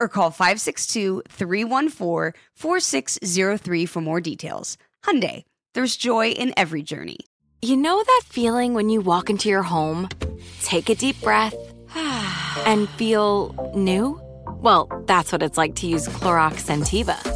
or call 562-314-4603 for more details. Hyundai, there's joy in every journey. You know that feeling when you walk into your home, take a deep breath, and feel new? Well, that's what it's like to use Clorox Scentiva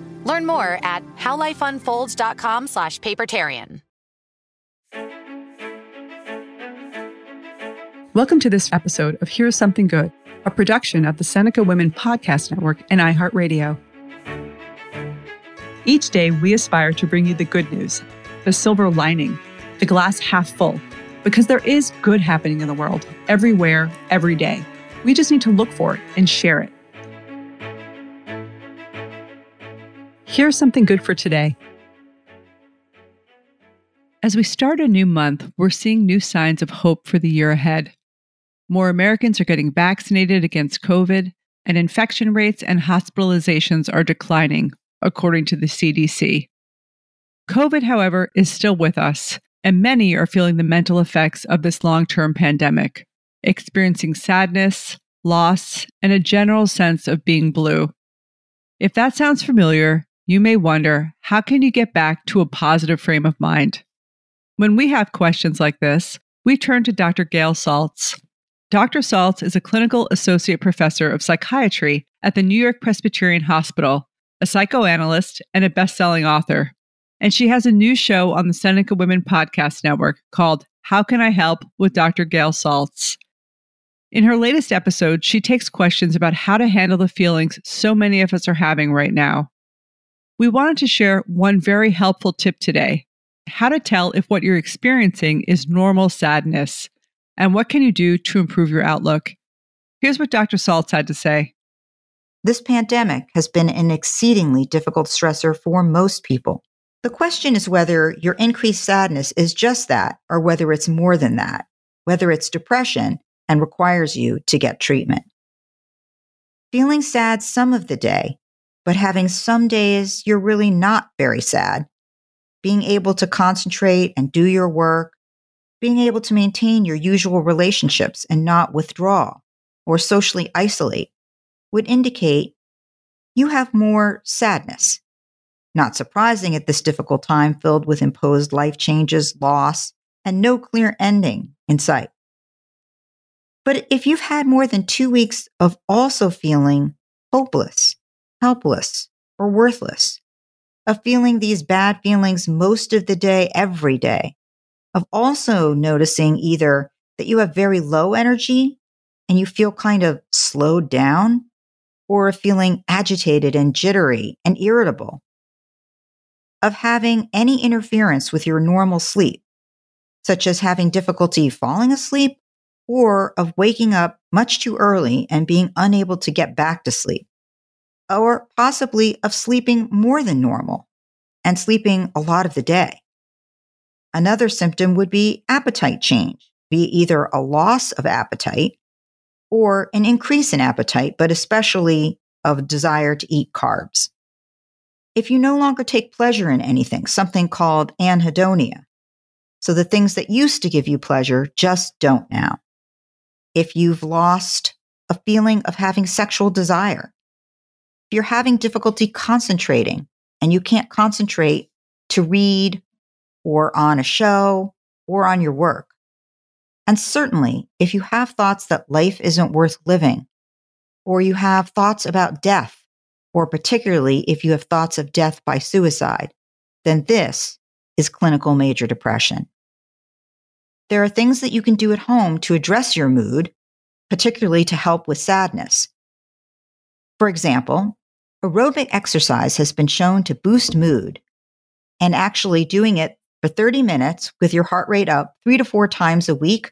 Learn more at howlifeunfolds.com slash papertarian. Welcome to this episode of Here's Something Good, a production of the Seneca Women Podcast Network and iHeartRadio. Each day, we aspire to bring you the good news, the silver lining, the glass half full, because there is good happening in the world, everywhere, every day. We just need to look for it and share it. Here's something good for today. As we start a new month, we're seeing new signs of hope for the year ahead. More Americans are getting vaccinated against COVID, and infection rates and hospitalizations are declining, according to the CDC. COVID, however, is still with us, and many are feeling the mental effects of this long term pandemic, experiencing sadness, loss, and a general sense of being blue. If that sounds familiar, you may wonder how can you get back to a positive frame of mind? When we have questions like this, we turn to Dr. Gail Saltz. Dr. Saltz is a clinical associate professor of psychiatry at the New York Presbyterian Hospital, a psychoanalyst, and a best selling author. And she has a new show on the Seneca Women Podcast Network called How Can I Help with Dr. Gail Saltz. In her latest episode, she takes questions about how to handle the feelings so many of us are having right now. We wanted to share one very helpful tip today how to tell if what you're experiencing is normal sadness and what can you do to improve your outlook. Here's what Dr. Saltz had to say. This pandemic has been an exceedingly difficult stressor for most people. The question is whether your increased sadness is just that or whether it's more than that, whether it's depression and requires you to get treatment. Feeling sad some of the day, but having some days you're really not very sad. Being able to concentrate and do your work, being able to maintain your usual relationships and not withdraw or socially isolate would indicate you have more sadness Not surprising at this difficult time filled with imposed life changes, loss, and no clear ending in sight. But if you've had more than two weeks of also feeling hopeless, helpless, or worthless, of feeling these bad feelings most of the day, every day, of also noticing either that you have very low energy and you feel kind of slowed down, or feeling agitated and jittery and irritable, of having any interference with your normal sleep, such as having difficulty falling asleep or of waking up much too early and being unable to get back to sleep, or possibly of sleeping more than normal and sleeping a lot of the day. Another symptom would be appetite change, be either a loss of appetite or an increase in appetite, but especially of desire to eat carbs. If you no longer take pleasure in anything, something called anhedonia. So the things that used to give you pleasure just don't now. If you've lost a feeling of having sexual desire, you're having difficulty concentrating and you can't concentrate to read or on a show or on your work. And certainly, if you have thoughts that life isn't worth living, or you have thoughts about death, or particularly if you have thoughts of death by suicide, then this is clinical major depression. There are things that you can do at home to address your mood, particularly to help with sadness. For example, aerobic exercise has been shown to boost mood, and actually doing it for 30 minutes with your heart rate up three to four times a week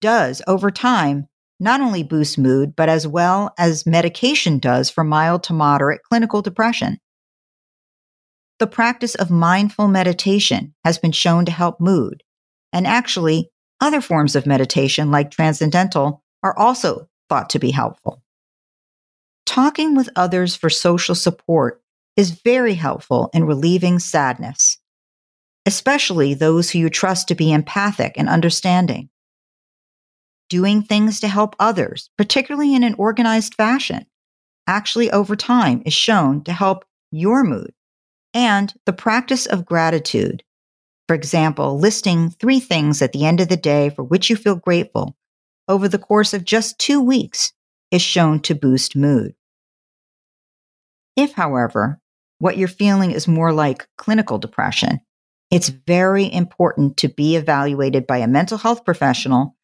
does over time not only boost mood, but as well as medication does for mild to moderate clinical depression. The practice of mindful meditation has been shown to help mood. And actually, other forms of meditation, like transcendental, are also thought to be helpful. Talking with others for social support is very helpful in relieving sadness, especially those who you trust to be empathic and understanding doing things to help others, particularly in an organized fashion, actually over time is shown to help your mood. And the practice of gratitude, for example, listing three things at the end of the day for which you feel grateful over the course of just two weeks, is shown to boost mood. If, however, what you're feeling is more like clinical depression, it's very important to be evaluated by a mental health professional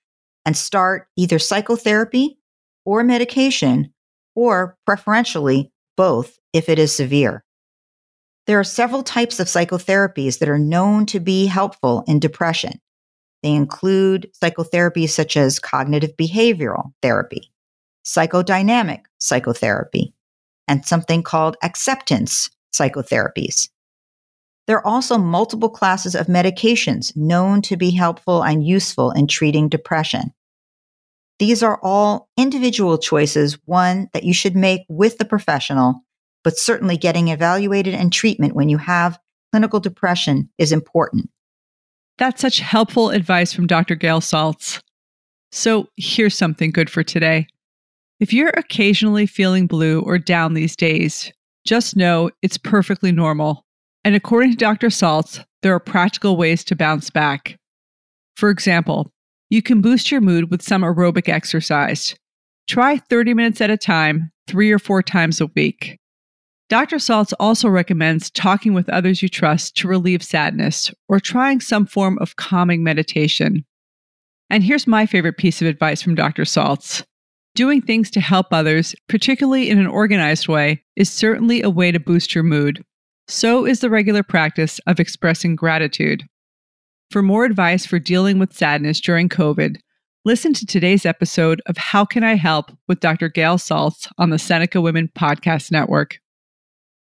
and start either psychotherapy or medication, or preferentially both if it is severe. There are several types of psychotherapies that are known to be helpful in depression. They include psychotherapies such as cognitive behavioral therapy, psychodynamic psychotherapy, and something called acceptance psychotherapies. There are also multiple classes of medications known to be helpful and useful in treating depression. These are all individual choices, one that you should make with the professional, but certainly getting evaluated and treatment when you have clinical depression is important. That's such helpful advice from Dr. Gail Saltz. So here's something good for today. If you're occasionally feeling blue or down these days, just know it's perfectly normal. And according to Dr. Saltz, there are practical ways to bounce back. For example, you can boost your mood with some aerobic exercise. Try 30 minutes at a time, three or four times a week. Dr. Saltz also recommends talking with others you trust to relieve sadness or trying some form of calming meditation. And here's my favorite piece of advice from Dr. Saltz. Doing things to help others, particularly in an organized way, is certainly a way to boost your mood. So is the regular practice of expressing gratitude. For more advice for dealing with sadness during COVID, listen to today's episode of How Can I Help with Dr. Gail Saltz on the Seneca Women Podcast Network.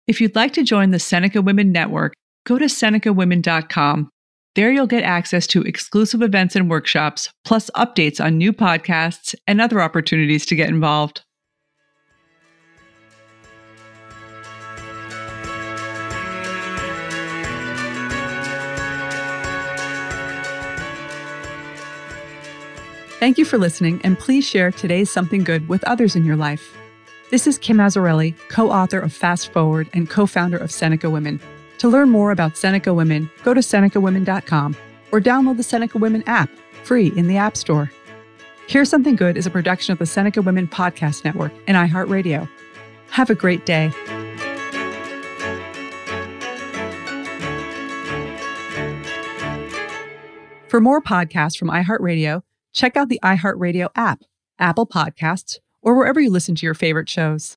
If you'd like to join the Seneca Women Network, go to senecawomen.com. There you'll get access to exclusive events and workshops, plus updates on new podcasts and other opportunities to get involved. Thank you for listening, and please share today's Something Good with others in your life. This is Kim Azzarelli, co author of Fast Forward and co founder of Seneca Women. To learn more about Seneca Women, go to SenecaWomen.com or download the Seneca Women app free in the App Store. Here's Something Good is a production of the Seneca Women Podcast Network and iHeartRadio. Have a great day. For more podcasts from iHeartRadio, check out the iHeartRadio app, Apple Podcasts, or wherever you listen to your favorite shows.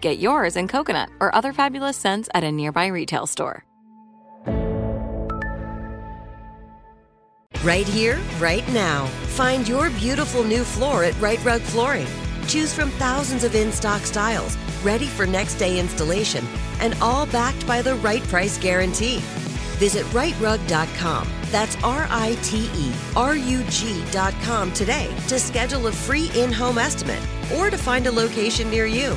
Get yours in coconut or other fabulous scents at a nearby retail store. Right here, right now. Find your beautiful new floor at Rite Rug Flooring. Choose from thousands of in stock styles, ready for next day installation, and all backed by the right price guarantee. Visit rightrug.com. That's R I T E R U G.com today to schedule a free in home estimate or to find a location near you.